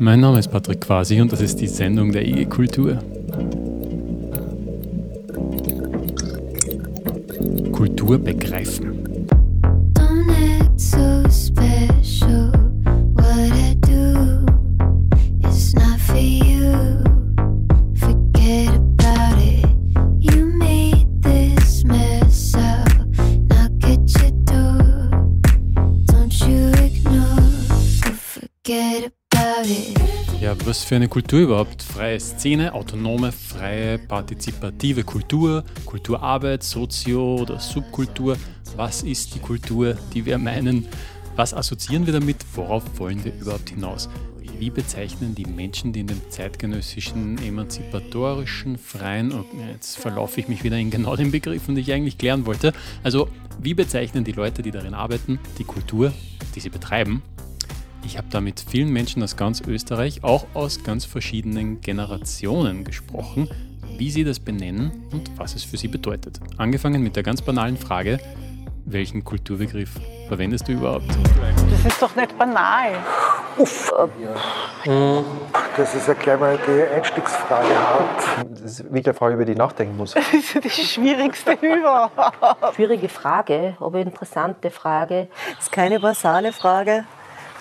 Mein Name ist Patrick Quasi und das ist die Sendung der IG Kultur. Kultur begreifen. Für eine Kultur überhaupt? Freie Szene, autonome, freie, partizipative Kultur, Kulturarbeit, Sozio- oder Subkultur. Was ist die Kultur, die wir meinen? Was assoziieren wir damit? Worauf wollen wir überhaupt hinaus? Wie bezeichnen die Menschen, die in dem zeitgenössischen, emanzipatorischen, freien, und jetzt verlaufe ich mich wieder in genau den Begriffen, die ich eigentlich klären wollte. Also, wie bezeichnen die Leute, die darin arbeiten, die Kultur, die sie betreiben? Ich habe da mit vielen Menschen aus ganz Österreich, auch aus ganz verschiedenen Generationen gesprochen, wie sie das benennen und was es für sie bedeutet. Angefangen mit der ganz banalen Frage, welchen Kulturbegriff verwendest du überhaupt? Das ist doch nicht banal. Das ist ja gleich mal die Einstiegsfrage hart. Das ist wirklich eine Frage, über die ich nachdenken muss. Das ist die schwierigste überhaupt. Schwierige Frage, aber interessante Frage. Das ist keine basale Frage,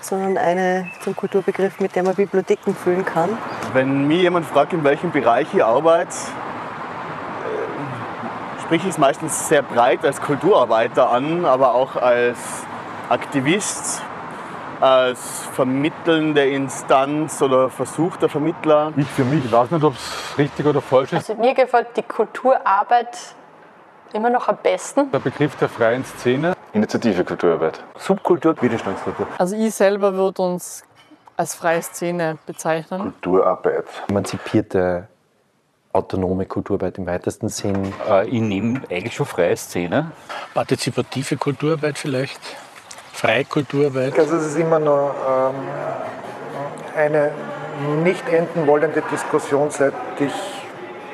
sondern eine zum Kulturbegriff, mit der man Bibliotheken füllen kann. Wenn mich jemand fragt, in welchem Bereich ich arbeite, äh, spreche ich es meistens sehr breit als Kulturarbeiter an, aber auch als Aktivist, als vermittelnde Instanz oder versuchter Vermittler. Ich für mich, ich weiß nicht, ob es richtig oder falsch ist. Also mir gefällt die Kulturarbeit immer noch am besten. Der Begriff der freien Szene. Initiative Kulturarbeit. Subkultur, Widerstandskultur. Also ich selber würde uns als freie Szene bezeichnen. Kulturarbeit. Emanzipierte, autonome Kulturarbeit im weitesten Sinn. Äh, ich nehme eigentlich schon freie Szene. Partizipative Kulturarbeit vielleicht. Freie Kulturarbeit. Also es ist immer noch ähm, eine nicht enden wollende Diskussion, seit ich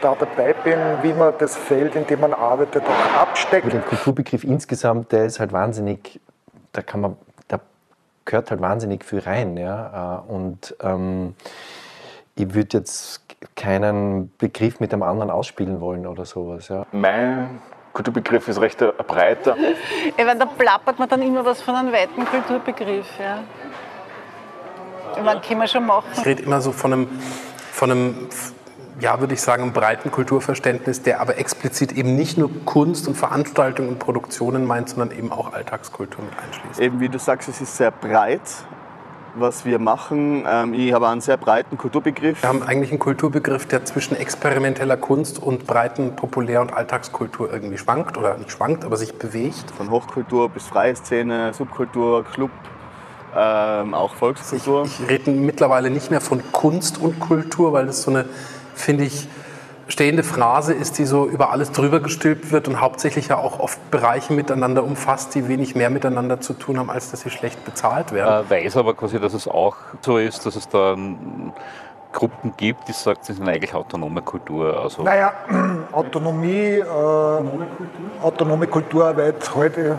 da dabei bin, wie man das Feld, in dem man arbeitet, auch absteckt. Der Kulturbegriff insgesamt, der ist halt wahnsinnig, da kann man, da gehört halt wahnsinnig viel rein. Ja? Äh, Und ähm, ich würde jetzt keinen Begriff mit dem anderen ausspielen wollen oder sowas. Ja. Mein Kulturbegriff ist recht breiter. Ich meine, da plappert man dann immer was von einem weiten Kulturbegriff. Ja. Ich meine, kann man schon machen. Ich rede immer so von einem, von einem ja, würde ich sagen, einem breiten Kulturverständnis, der aber explizit eben nicht nur Kunst und Veranstaltungen und Produktionen meint, sondern eben auch Alltagskultur mit einschließt. Eben wie du sagst, es ist sehr breit, was wir machen. Ähm, Ich habe einen sehr breiten Kulturbegriff. Wir haben eigentlich einen Kulturbegriff, der zwischen experimenteller Kunst und breiten Populär- und Alltagskultur irgendwie schwankt oder nicht schwankt, aber sich bewegt. Von Hochkultur bis freie Szene, Subkultur, Club, ähm, auch Volkskultur. Ich rede mittlerweile nicht mehr von Kunst und Kultur, weil das so eine, finde ich, stehende Phrase ist, die so über alles drüber gestülpt wird und hauptsächlich ja auch oft Bereiche miteinander umfasst, die wenig mehr miteinander zu tun haben, als dass sie schlecht bezahlt werden. Äh, weiß aber quasi, dass es auch so ist, dass es da Gruppen gibt, die sagen, sie sind eigentlich autonome Kultur. Also Naja, Autonomie, äh, autonome Kulturarbeit heute,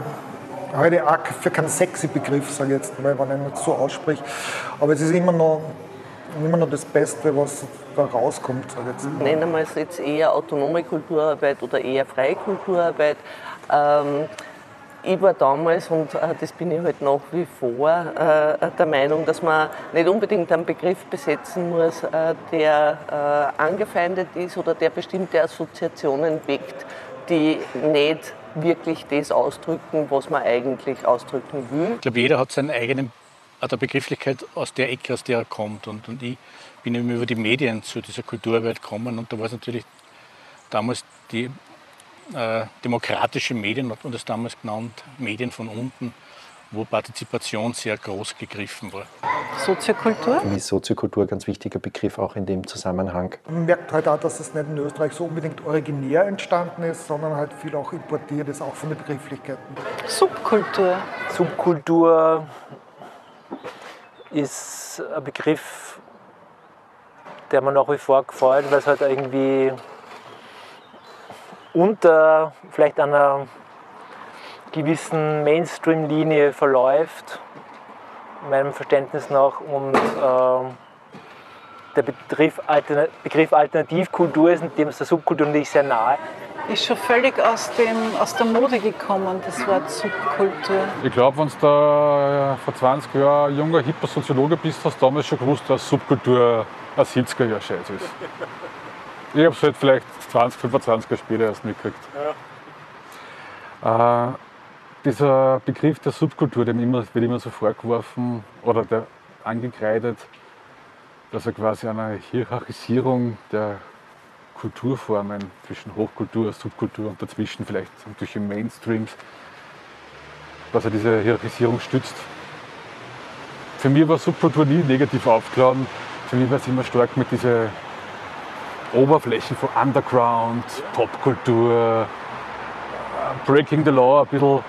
heute auch für keinen sexy Begriff, sage ich jetzt mal, wenn ich nicht so ausspreche. Aber es ist immer noch, immer noch das Beste, was da rauskommt. Jetzt. Nennen wir es jetzt eher autonome Kulturarbeit oder eher freie Kulturarbeit. Ähm, ich war damals, und äh, das bin ich halt nach wie vor, äh, der Meinung, dass man nicht unbedingt einen Begriff besetzen muss, äh, der äh, angefeindet ist oder der bestimmte Assoziationen weckt, die nicht wirklich das ausdrücken, was man eigentlich ausdrücken will. Ich glaube, jeder hat seinen eigenen eine Begrifflichkeit aus der Ecke, aus der er kommt. Und, und ich bin eben über die Medien zu dieser Kulturarbeit gekommen und da war es natürlich damals die äh, demokratische Medien, hat man das damals genannt, Medien von unten, wo Partizipation sehr groß gegriffen war. Soziokultur? Für mich ist Soziokultur ein ganz wichtiger Begriff auch in dem Zusammenhang. Man merkt halt auch, dass es nicht in Österreich so unbedingt originär entstanden ist, sondern halt viel auch importiert ist, auch von den Begrifflichkeiten. Subkultur. Subkultur ist ein Begriff, der mir nach wie vor gefällt, weil es halt irgendwie unter vielleicht einer gewissen Mainstream-Linie verläuft, meinem Verständnis nach, und äh, der Begriff, Altern Begriff Alternativkultur ist und dem der Subkultur natürlich sehr nahe. Ist schon völlig aus, dem, aus der Mode gekommen, das Wort Subkultur. Ich glaube, wenn du da vor 20 Jahren ein junger, hipper Soziologe bist, hast du damals schon gewusst, dass Subkultur ein 70er Jahr Scheiß ist. Ich habe es halt vielleicht 20, 25 Jahre später erst mitgekriegt. Äh, dieser Begriff der Subkultur, dem immer, wird immer so vorgeworfen oder der angekreidet, dass er quasi eine Hierarchisierung der Kulturformen zwischen Hochkultur, Subkultur und dazwischen vielleicht die Mainstreams, dass er diese Hierarchisierung stützt. Für mich war Subkultur nie negativ aufgeladen. Für mich war es immer stark mit diesen Oberflächen von Underground, Popkultur, Breaking the Law, ein bisschen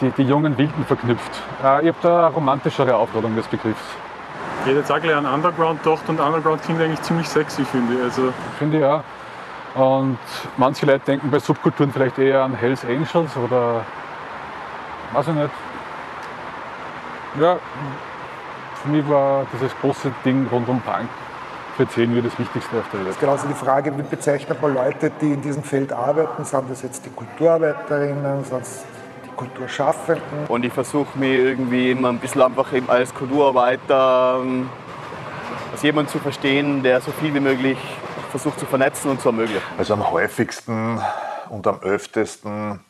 die, die jungen Wilden verknüpft. Äh, Ich habe da eine romantischere Aufladung des Begriffs. Ich hätte jetzt auch gleich an Underground gedacht und Underground klingt eigentlich ziemlich sexy, finde ich. Also Finde ich auch. Und manche Leute denken bei Subkulturen vielleicht eher an Hells Angels oder weiß ich nicht. Ja, für mich war dieses große Ding rund um Punk für 10 das Wichtigste auf der Welt. Das ist genauso die Frage, wie bezeichnet man Leute, die in diesem Feld arbeiten? Sind das jetzt die Kulturarbeiterinnen, sind es die Kulturschaffenden? Und ich versuche mich irgendwie immer ein bisschen einfach eben als Kulturarbeiter, ähm, als jemand zu verstehen, der so viel wie möglich versucht zu vernetzen und zu ermöglichen. Also am häufigsten und am öftesten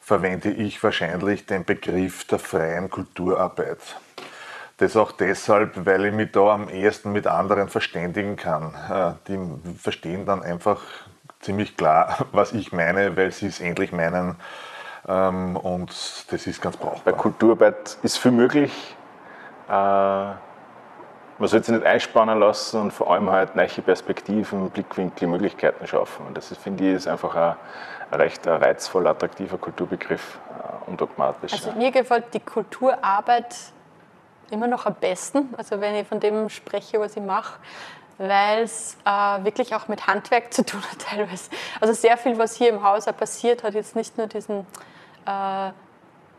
verwende ich wahrscheinlich den Begriff der freien Kulturarbeit. Das auch deshalb, weil ich mich da am ehesten mit anderen verständigen kann. Äh, Die verstehen dann einfach ziemlich klar, was ich meine, weil sie es ähnlich meinen. Ähm, Und das ist ganz brauchbar. Bei Kulturarbeit ist viel möglich. Äh, man sollte sich nicht einspannen lassen und vor allem halt neue Perspektiven, Blickwinkel, Möglichkeiten schaffen. Und das ist, finde ich, ist einfach ein, ein recht ein reizvoller, attraktiver Kulturbegriff, äh, undogmatisch. Also mir gefällt die Kulturarbeit immer noch am besten, also wenn ich von dem spreche, was ich mache, weil es äh, wirklich auch mit Handwerk zu tun hat teilweise. Also sehr viel, was hier im Haus passiert, hat jetzt nicht nur diesen, äh,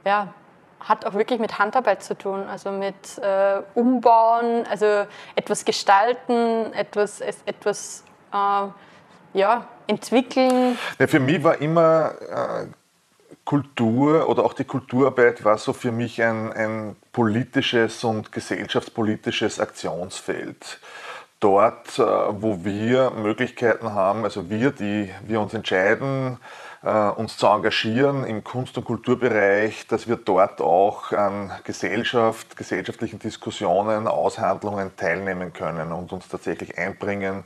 ja, hat auch wirklich mit Handarbeit zu tun, also mit äh, Umbauen, also etwas gestalten, etwas, etwas äh, ja, entwickeln. Ja, für mich war immer äh, Kultur oder auch die Kulturarbeit war so für mich ein, ein politisches und gesellschaftspolitisches Aktionsfeld. Dort, äh, wo wir Möglichkeiten haben, also wir, die wir uns entscheiden, äh, uns zu engagieren im Kunst- und Kulturbereich, dass wir dort auch an Gesellschaft, gesellschaftlichen Diskussionen, Aushandlungen teilnehmen können und uns tatsächlich einbringen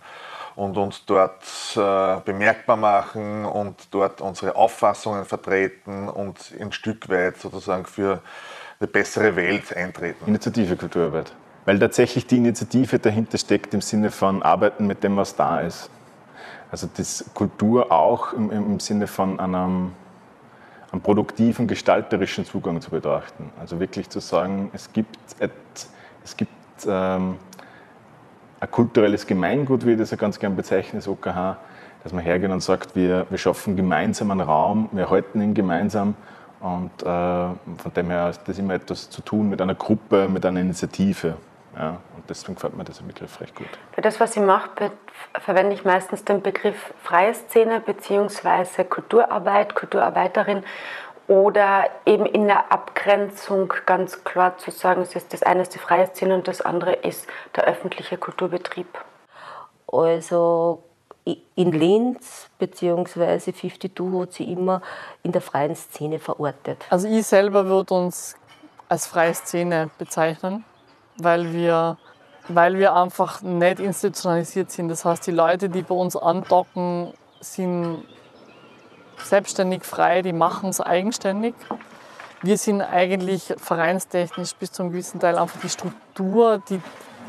und uns dort äh, bemerkbar machen und dort unsere Auffassungen vertreten und ein Stück weit sozusagen für eine bessere Welt eintreten. Initiative Kulturarbeit. Weil tatsächlich die Initiative dahinter steckt im Sinne von Arbeiten mit dem, was da ist. Also das Kultur auch im, im Sinne von einem, einem produktiven, gestalterischen Zugang zu betrachten. Also wirklich zu sagen, es gibt, et, es gibt ähm, ein kulturelles Gemeingut, wie ich das ja ganz gern bezeichne, das OKH, dass man hergeht und sagt, wir, wir schaffen gemeinsam einen Raum, wir halten ihn gemeinsam und äh, von dem her ist das immer etwas zu tun mit einer Gruppe, mit einer Initiative. Ja, und deswegen gefällt mir dieser Begriff recht gut. Für das, was ich mache, verwende ich meistens den Begriff freie Szene bzw. Kulturarbeit, Kulturarbeiterin oder eben in der Abgrenzung ganz klar zu sagen, es ist das eine ist die freie Szene und das andere ist der öffentliche Kulturbetrieb. Also in Linz bzw. 52 hat sie immer in der freien Szene verortet. Also ich selber würde uns als freie Szene bezeichnen, weil wir, weil wir einfach nicht institutionalisiert sind. Das heißt, die Leute, die bei uns andocken, sind selbstständig frei, die machen es eigenständig. Wir sind eigentlich vereinstechnisch bis zu einem gewissen Teil einfach die Struktur, die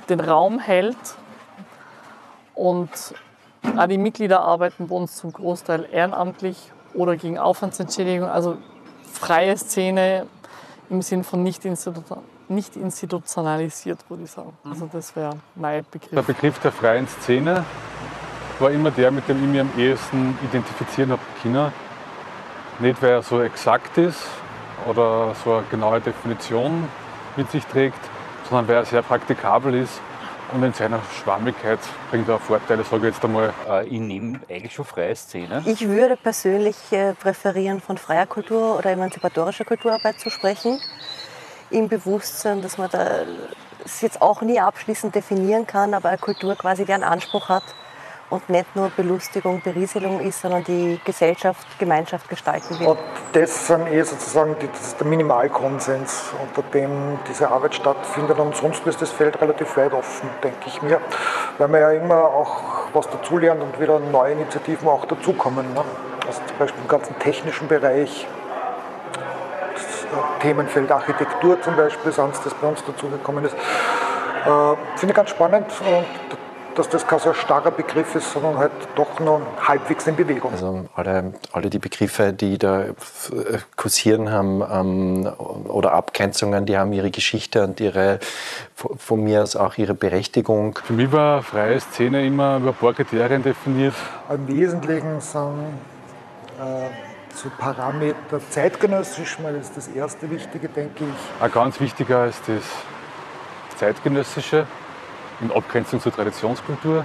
den Raum hält. Und auch die Mitglieder arbeiten bei uns zum Großteil ehrenamtlich oder gegen Aufwandsentschädigung. Also freie Szene im Sinn von nicht, institu nicht institutionalisiert, würde ich sagen. Also das wäre mein Der Begriff. Begriff der freien Szene war immer der, mit dem ich mich am ehesten identifizieren habe können. Nicht, weil er so exakt ist oder so eine genaue Definition mit sich trägt, sondern weil er sehr praktikabel ist Und in seiner Schwammigkeit bringt er auch Vorteile, sage ich jetzt einmal. Äh, ich nehme eigentlich schon freie Szene. Ich würde persönlich äh, präferieren, von freier Kultur oder emanzipatorischer Kulturarbeit zu sprechen. Im Bewusstsein, dass man da es jetzt auch nie abschließend definieren kann, aber eine Kultur quasi deren Anspruch hat und nicht nur Belustigung, Berieselung ist, sondern die Gesellschaft, Gemeinschaft gestalten will. Und das sind eh sozusagen die, das ist der Minimalkonsens, unter dem diese Arbeit stattfindet. Und sonst ist das Feld relativ weit offen, denke ich mir, weil man ja immer auch was dazulernt und wieder neue Initiativen auch dazukommen. Ne? Also zum Beispiel im ganzen technischen Bereich, Themenfeld Architektur zum Beispiel, sonst das bei uns dazugekommen ist. Äh, Finde ich ganz spannend und dass das kein so starrer Begriff ist, sondern halt doch noch halbwegs in Bewegung. Also alle, alle die Begriffe, die da äh, kursieren haben ähm, oder Abgrenzungen, die haben ihre Geschichte und ihre, von mir aus auch ihre Berechtigung. Für mich war freie Szene immer über ein paar Kriterien definiert. Im Wesentlichen sind äh, so Parameter zeitgenössisch, weil das ist das erste Wichtige, denke ich. Ein ganz wichtiger ist das zeitgenössische in Abgrenzung zur Traditionskultur.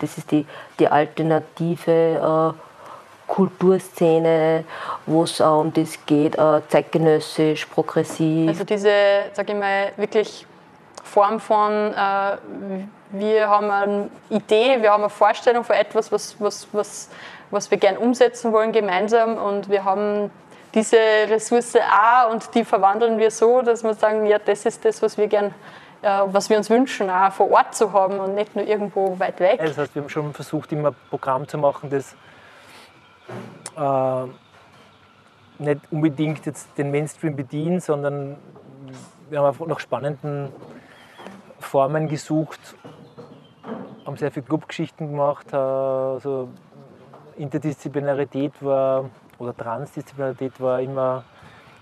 Das ist die, die alternative äh, Kulturszene, wo es auch um das geht, äh, zeitgenössisch, progressiv. Also diese, sage ich mal, wirklich Form von, äh, wir haben eine Idee, wir haben eine Vorstellung von etwas, was, was, was, was wir gerne umsetzen wollen gemeinsam und wir haben diese Ressource A und die verwandeln wir so, dass wir sagen, ja, das ist das, was wir gerne äh, was wir uns wünschen, auch vor Ort zu haben und nicht nur irgendwo weit weg. Das heißt, wir haben schon versucht, immer ein Programm zu machen, das äh, nicht unbedingt jetzt den Mainstream bedient, sondern wir haben einfach nach spannenden Formen gesucht, haben sehr viele Clubgeschichten gemacht, also Interdisziplinarität war oder Transdisziplinarität war immer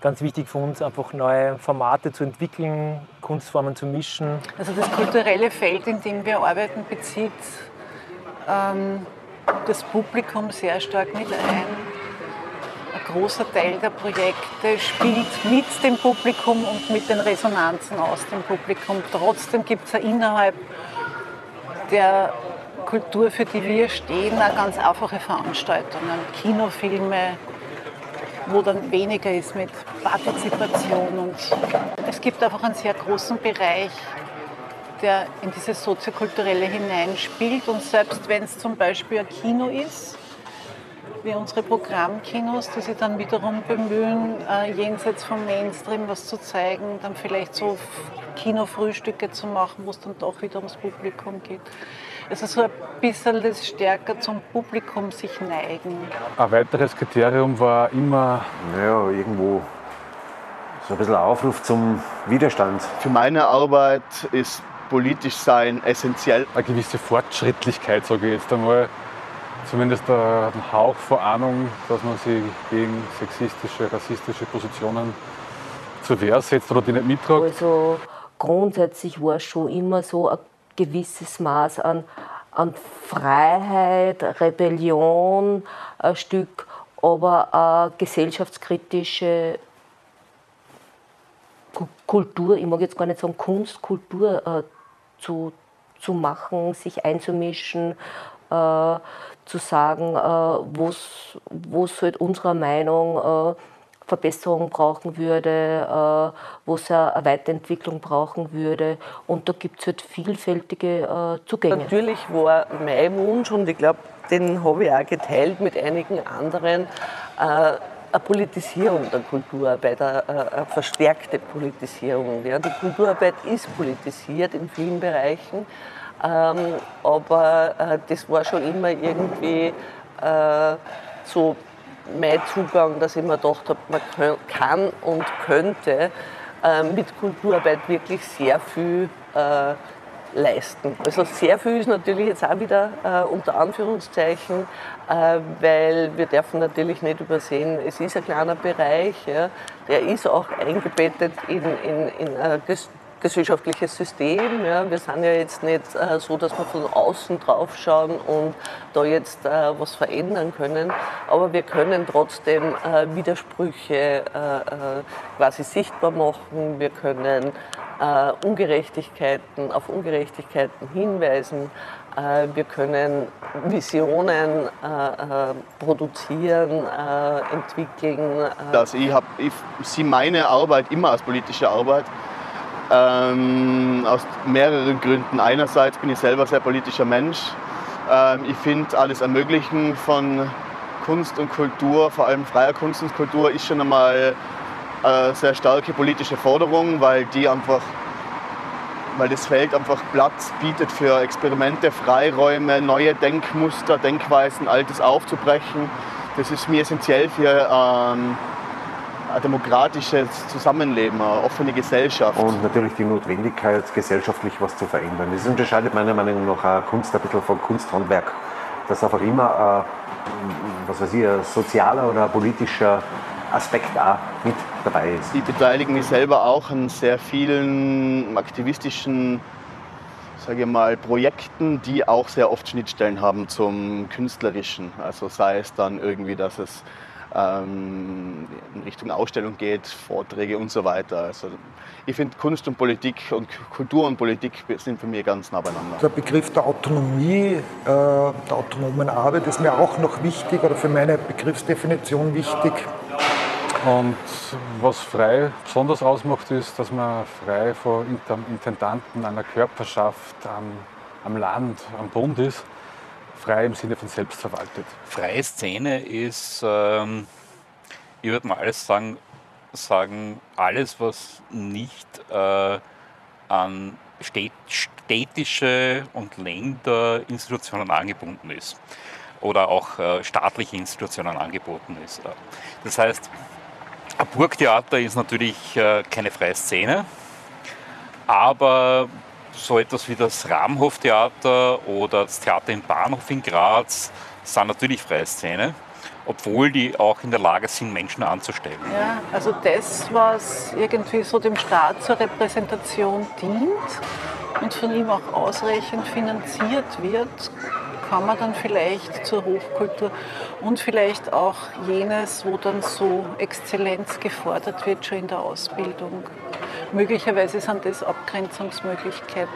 ganz wichtig für uns, einfach neue Formate zu entwickeln, Kunstformen zu mischen. Also das kulturelle Feld, in dem wir arbeiten, bezieht ähm, das Publikum sehr stark mit ein. Ein großer Teil der Projekte spielt mit dem Publikum und mit den Resonanzen aus dem Publikum. Trotzdem gibt es ja innerhalb der Kultur, für die wir stehen, auch ganz einfache Veranstaltungen, Kinofilme, wo dann weniger ist mit Partizipation. Und es gibt einfach einen sehr großen Bereich, der in dieses soziokulturelle hineinspielt. Und selbst wenn es zum Beispiel ein Kino ist, wie unsere Programmkinos, die sich dann wiederum bemühen, äh, jenseits vom Mainstream was zu zeigen, dann vielleicht so Kinofrühstücke zu machen, wo es dann doch wieder ums Publikum geht. Also so ein bisschen das stärker zum Publikum sich neigen. Ein weiteres Kriterium war immer. Naja, irgendwo so ein bisschen Aufruf zum Widerstand. Für meine Arbeit ist politisch sein essentiell. Eine gewisse Fortschrittlichkeit, sage ich jetzt einmal. Zumindest ein Hauch vor Ahnung, dass man sich gegen sexistische, rassistische Positionen zur Wehr setzt oder die nicht mittragt. Also grundsätzlich war es schon immer so ein gewisses Maß an, an Freiheit, Rebellion, ein Stück, aber auch gesellschaftskritische Kultur, ich mag jetzt gar nicht sagen Kunst, Kultur äh, zu, zu machen, sich einzumischen, äh, zu sagen, äh, wo es halt unserer Meinung äh, Verbesserung brauchen würde, äh, wo es eine Weiterentwicklung brauchen würde. Und da gibt es halt vielfältige äh, Zugänge. Natürlich war mein Wunsch, und ich glaube, den habe ich auch geteilt mit einigen anderen, äh, eine Politisierung der Kulturarbeit, eine verstärkte Politisierung. Die Kulturarbeit ist politisiert in vielen Bereichen, ähm, aber das war schon immer irgendwie so mein Zugang, dass ich mir gedacht habe, man kann und könnte äh, mit Kulturarbeit wirklich sehr viel äh, leisten. Also sehr viel ist natürlich jetzt auch wieder äh, unter Anführungszeichen, äh, weil wir dürfen natürlich nicht übersehen, es ist ein kleiner Bereich, ja, der ist auch eingebettet in, in, in ein gesellschaftliches System. Ja. Wir sind ja jetzt nicht äh, so, dass wir von außen drauf schauen und da jetzt äh, was verändern können, aber wir können trotzdem äh, Widersprüche äh, äh, quasi sichtbar machen. Wir können äh, Ungerechtigkeiten, auf Ungerechtigkeiten hinweisen. Wir können Visionen produzieren, entwickeln. Also ich, ich sehe meine Arbeit immer als politische Arbeit. Ähm, aus mehreren Gründen. Einerseits bin ich selber sehr politischer Mensch. Ähm, ich finde, alles Ermöglichen von Kunst und Kultur, vor allem freier Kunst und Kultur, ist schon einmal eine sehr starke politische Forderung, weil die einfach weil das Feld einfach Platz bietet für Experimente, Freiräume, neue Denkmuster, Denkweisen, Altes aufzubrechen. Das ist mir essentiell für ähm, ein demokratisches Zusammenleben, eine offene Gesellschaft. Und natürlich die Notwendigkeit, gesellschaftlich was zu verändern. Das unterscheidet meiner Meinung nach Kunst ein bisschen von Kunsthandwerk. Dass einfach immer, äh, was weiß ich, ein sozialer oder politischer Aspekt auch mit dabei ist. Ich beteilige mich selber auch an sehr vielen aktivistischen sage ich mal, Projekten, die auch sehr oft Schnittstellen haben zum Künstlerischen. Also sei es dann irgendwie, dass es ähm, in Richtung Ausstellung geht, Vorträge und so weiter. Also ich finde Kunst und Politik und Kultur und Politik sind für mich ganz nah beieinander. Der Begriff der Autonomie, äh, der autonomen Arbeit ist mir auch noch wichtig oder für meine Begriffsdefinition wichtig. Und was frei besonders ausmacht, ist, dass man frei von Intendanten einer Körperschaft am, am Land, am Bund ist. Frei im Sinne von selbstverwaltet. Freie Szene ist, ähm, ich würde mal alles sagen, sagen, alles, was nicht äh, an städtische und Länderinstitutionen angebunden ist oder auch äh, staatliche Institutionen angeboten ist. Das heißt, ein Burgtheater ist natürlich äh, keine freie Szene, aber so etwas wie das Rahmenhoftheater oder das Theater im Bahnhof in Graz sind natürlich freie Szene, obwohl die auch in der Lage sind, Menschen anzustellen. Ja, also das, was irgendwie so dem Staat zur Repräsentation dient und von ihm auch ausreichend finanziert wird, kann man dann vielleicht zur Hochkultur und vielleicht auch jenes, wo dann so Exzellenz gefordert wird, schon in der Ausbildung. Möglicherweise sind das Abgrenzungsmöglichkeiten,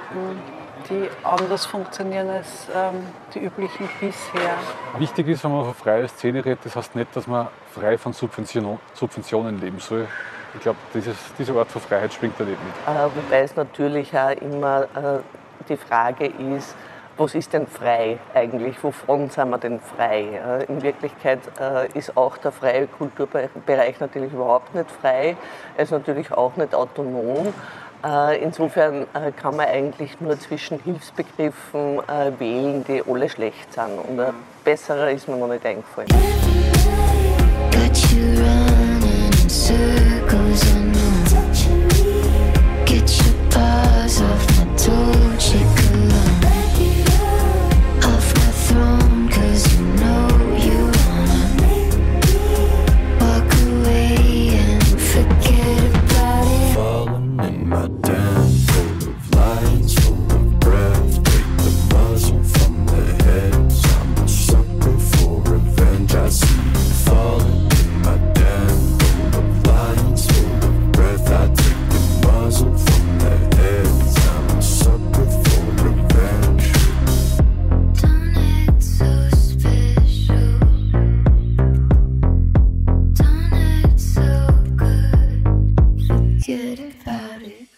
die anders funktionieren als ähm, die üblichen bisher. Wichtig ist, wenn man von freier Szene redet, das heißt nicht, dass man frei von Subvention, Subventionen leben soll. Ich glaube, diese Art von Freiheit springt da nicht mit. Äh, wobei es natürlich auch immer äh, die Frage ist, was ist denn frei eigentlich? Wovon sind wir denn frei? Äh, in Wirklichkeit äh, ist auch der freie Kulturbereich natürlich überhaupt nicht frei. Er ist natürlich auch nicht autonom. Äh, insofern kann man eigentlich nur zwischen Hilfsbegriffen wählen, die alle schlecht sind. Und ein besserer ist mir noch nicht eingefallen.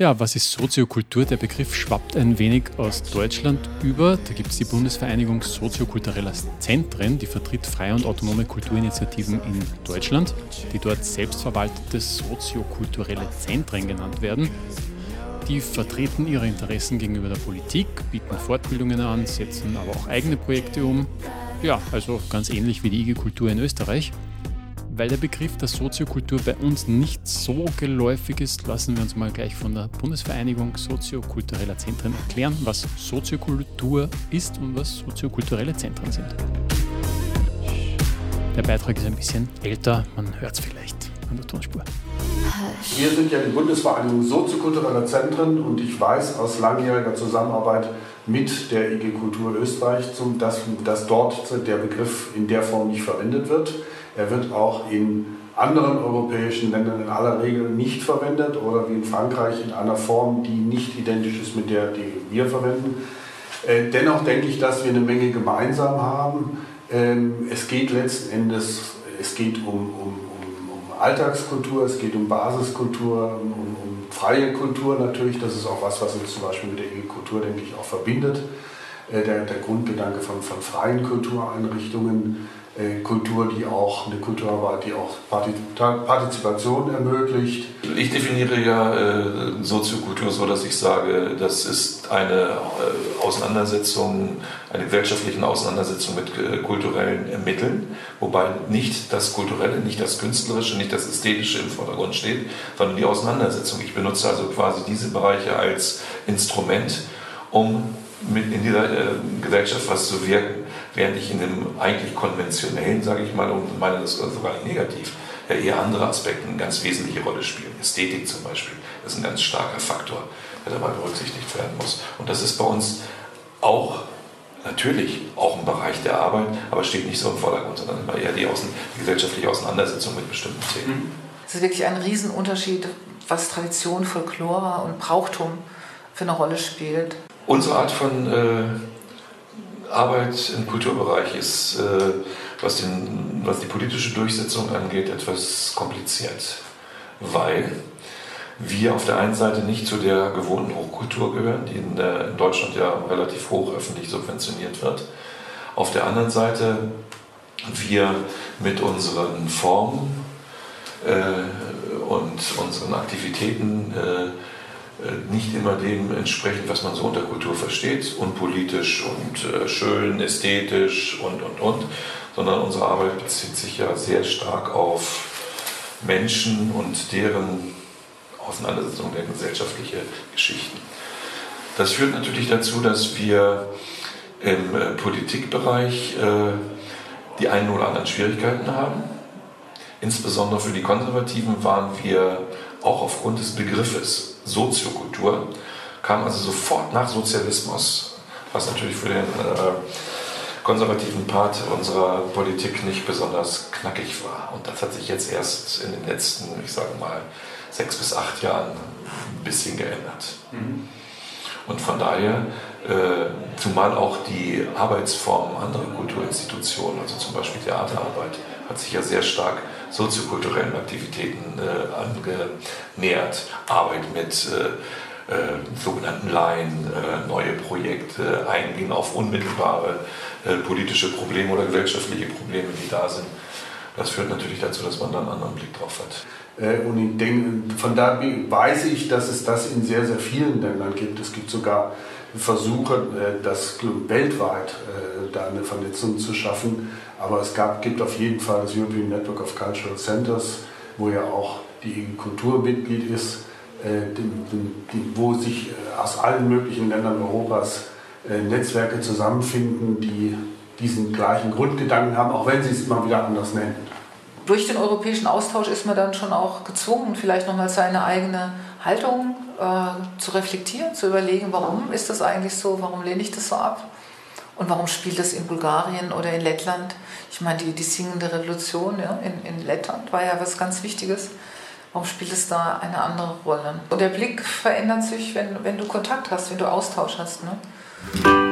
Ja, was ist Soziokultur? Der Begriff schwappt ein wenig aus Deutschland über. Da gibt es die Bundesvereinigung Soziokultureller Zentren, die vertritt freie und autonome Kulturinitiativen in Deutschland, die dort selbstverwaltete soziokulturelle Zentren genannt werden. Die vertreten ihre Interessen gegenüber der Politik, bieten Fortbildungen an, setzen aber auch eigene Projekte um. Ja, also ganz ähnlich wie die IG Kultur in Österreich. Weil der Begriff der Soziokultur bei uns nicht so geläufig ist, lassen wir uns mal gleich von der Bundesvereinigung soziokultureller Zentren erklären, was Soziokultur ist und was soziokulturelle Zentren sind. Der Beitrag ist ein bisschen älter, man hört es vielleicht an der Tonspur. Wir sind ja die Bundesvereinigung soziokultureller Zentren und ich weiß aus langjähriger Zusammenarbeit mit der IG Kultur Österreich, dass, dass dort der Begriff in der Form nicht verwendet wird. Er wird auch in anderen europäischen Ländern in aller Regel nicht verwendet oder wie in Frankreich in einer Form, die nicht identisch ist mit der, die wir verwenden. Äh, dennoch denke ich, dass wir eine Menge gemeinsam haben. Ähm, es geht letzten Endes, es geht um, um, um, Alltagskultur, es geht um Basiskultur, um, um, freie Kultur natürlich. Das ist auch was, was uns zum Beispiel mit der E-Kultur, denke ich, auch verbindet. Äh, der, der Grundgedanke von, von freien Kultureinrichtungen Kultur, die auch eine Kulturarbeit, die auch Partizipation ermöglicht. Ich definiere ja äh, Soziokultur so, dass ich sage, das ist eine äh, Auseinandersetzung, eine gesellschaftliche Auseinandersetzung mit äh, kulturellen Mitteln, wobei nicht das Kulturelle, nicht das Künstlerische, nicht das Ästhetische im Vordergrund steht, sondern die Auseinandersetzung. Ich benutze also quasi diese Bereiche als Instrument, um mit in dieser äh, Gesellschaft was zu wirken, während ich in dem eigentlich konventionellen, sage ich mal, und meine das sogar nicht negativ, ja eher andere Aspekte eine ganz wesentliche Rolle spielen. Ästhetik zum Beispiel ist ein ganz starker Faktor, der dabei berücksichtigt werden muss. Und das ist bei uns auch natürlich auch ein Bereich der Arbeit, aber steht nicht so im Vordergrund, sondern immer eher die, Außen die gesellschaftliche Auseinandersetzung mit bestimmten Themen. Es ist wirklich ein Riesenunterschied, was Tradition, Folklore und Brauchtum für eine Rolle spielt. Unsere Art von äh, Arbeit im Kulturbereich ist, äh, was, den, was die politische Durchsetzung angeht, etwas kompliziert, weil wir auf der einen Seite nicht zu der gewohnten Hochkultur gehören, die in, Deutschland ja relativ hoch öffentlich subventioniert wird. Auf der anderen Seite wir mit unseren Formen äh, und unseren Aktivitäten äh, nicht immer dem entsprechen, was man so unter Kultur versteht, unpolitisch und äh, schön, ästhetisch und, und, und, sondern unsere Arbeit bezieht sich ja sehr stark auf Menschen und deren Auseinandersetzung, der gesellschaftliche Geschichten. Das führt natürlich dazu, dass wir im äh, Politikbereich die einen oder anderen Schwierigkeiten haben. Insbesondere für die Konservativen waren wir auch aufgrund des Begriffes Soziokultur, kam also sofort nach Sozialismus, was natürlich für den äh, konservativen Part unserer Politik nicht besonders knackig war. Und das hat sich jetzt erst in den letzten, ich sage mal, sechs bis acht Jahren ein bisschen geändert. Mhm. Und von daher, äh, zumal auch die Arbeitsformen anderer Kulturinstitutionen, also zum Beispiel Theaterarbeit, hat sich ja sehr stark soziokulturellen Aktivitäten äh, angenähert. Arbeit mit äh, äh, sogenannten Laien, äh, neue Projekte, eingehen auf unmittelbare äh, politische Probleme oder gesellschaftliche Probleme, die da sind. Das führt natürlich dazu, dass man dann einen anderen Blick drauf hat. Äh, und ich denke, von da weiß ich, dass es das in sehr, sehr vielen Ländern gibt. Es gibt sogar Versuche, das weltweit da eine Vernetzung zu schaffen aber es gab, gibt auf jeden Fall das European Network of Cultural Centers, wo ja auch die Kultur Mitglied ist, äh, wo sich äh, aus allen möglichen Ländern Europas äh, Netzwerke zusammenfinden, die diesen gleichen Grundgedanken haben, auch wenn sie es immer wieder anders nennen. Durch den europäischen Austausch ist man dann schon auch gezwungen, vielleicht nochmal seine eigene Haltung äh, zu reflektieren, zu überlegen, warum ist das eigentlich so, warum lehne ich das so ab und warum spielt das in Bulgarien oder in Lettland? Ich meine, die, die singende Revolution ja, in, in Lettland war ja was ganz Wichtiges. Warum spielt es da eine andere Rolle? Und der Blick verändert sich, wenn, wenn du Kontakt hast, wenn du Austausch hast. Ne?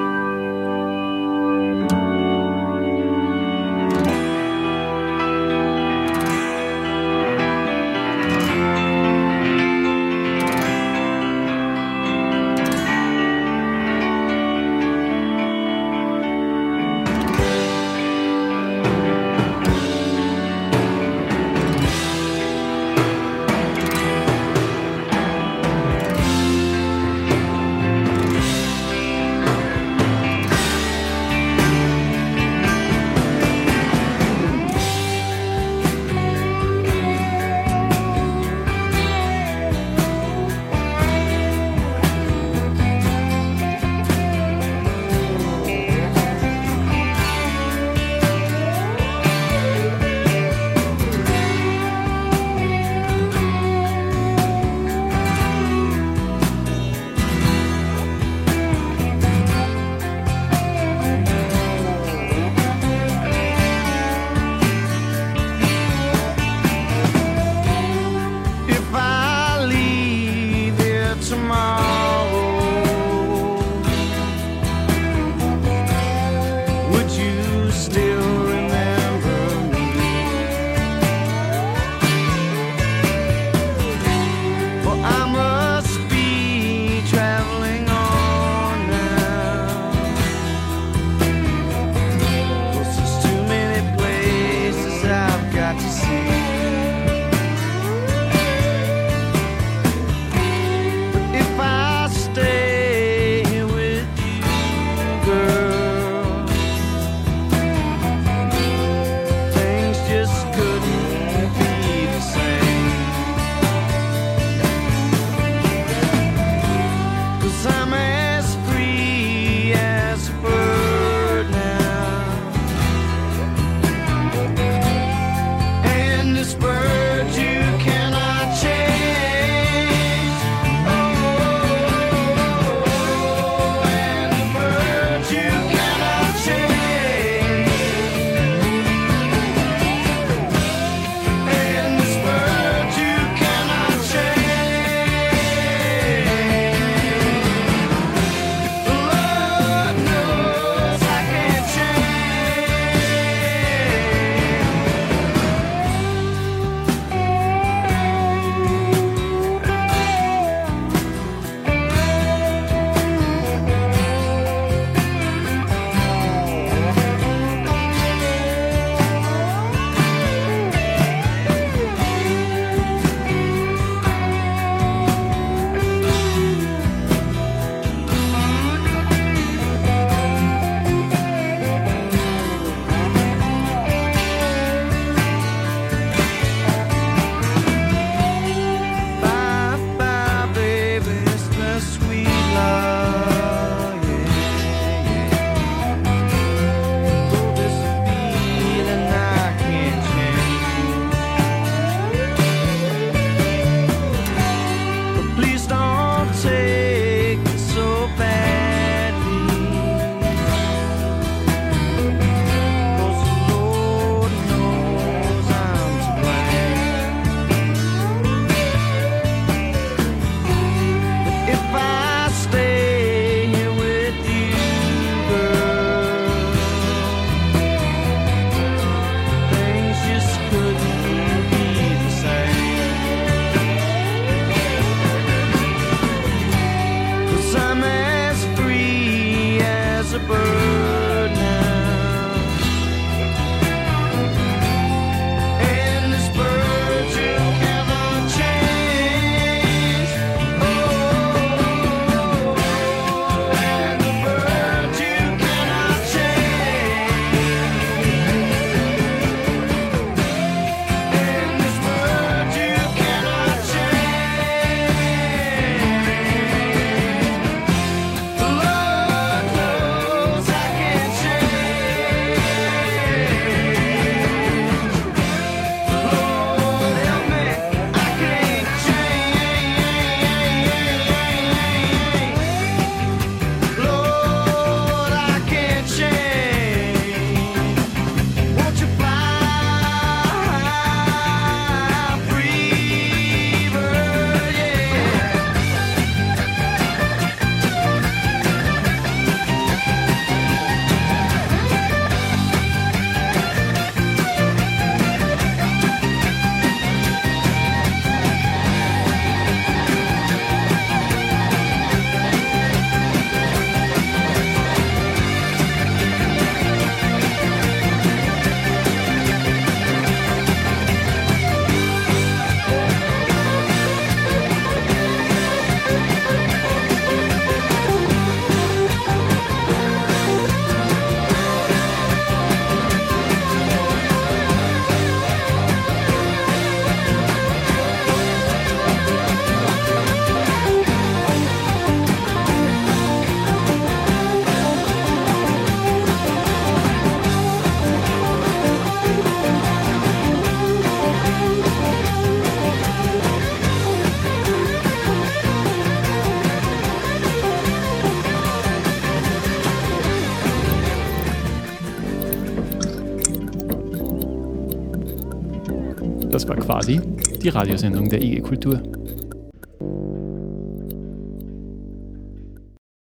Die Radiosendung der IG Kultur.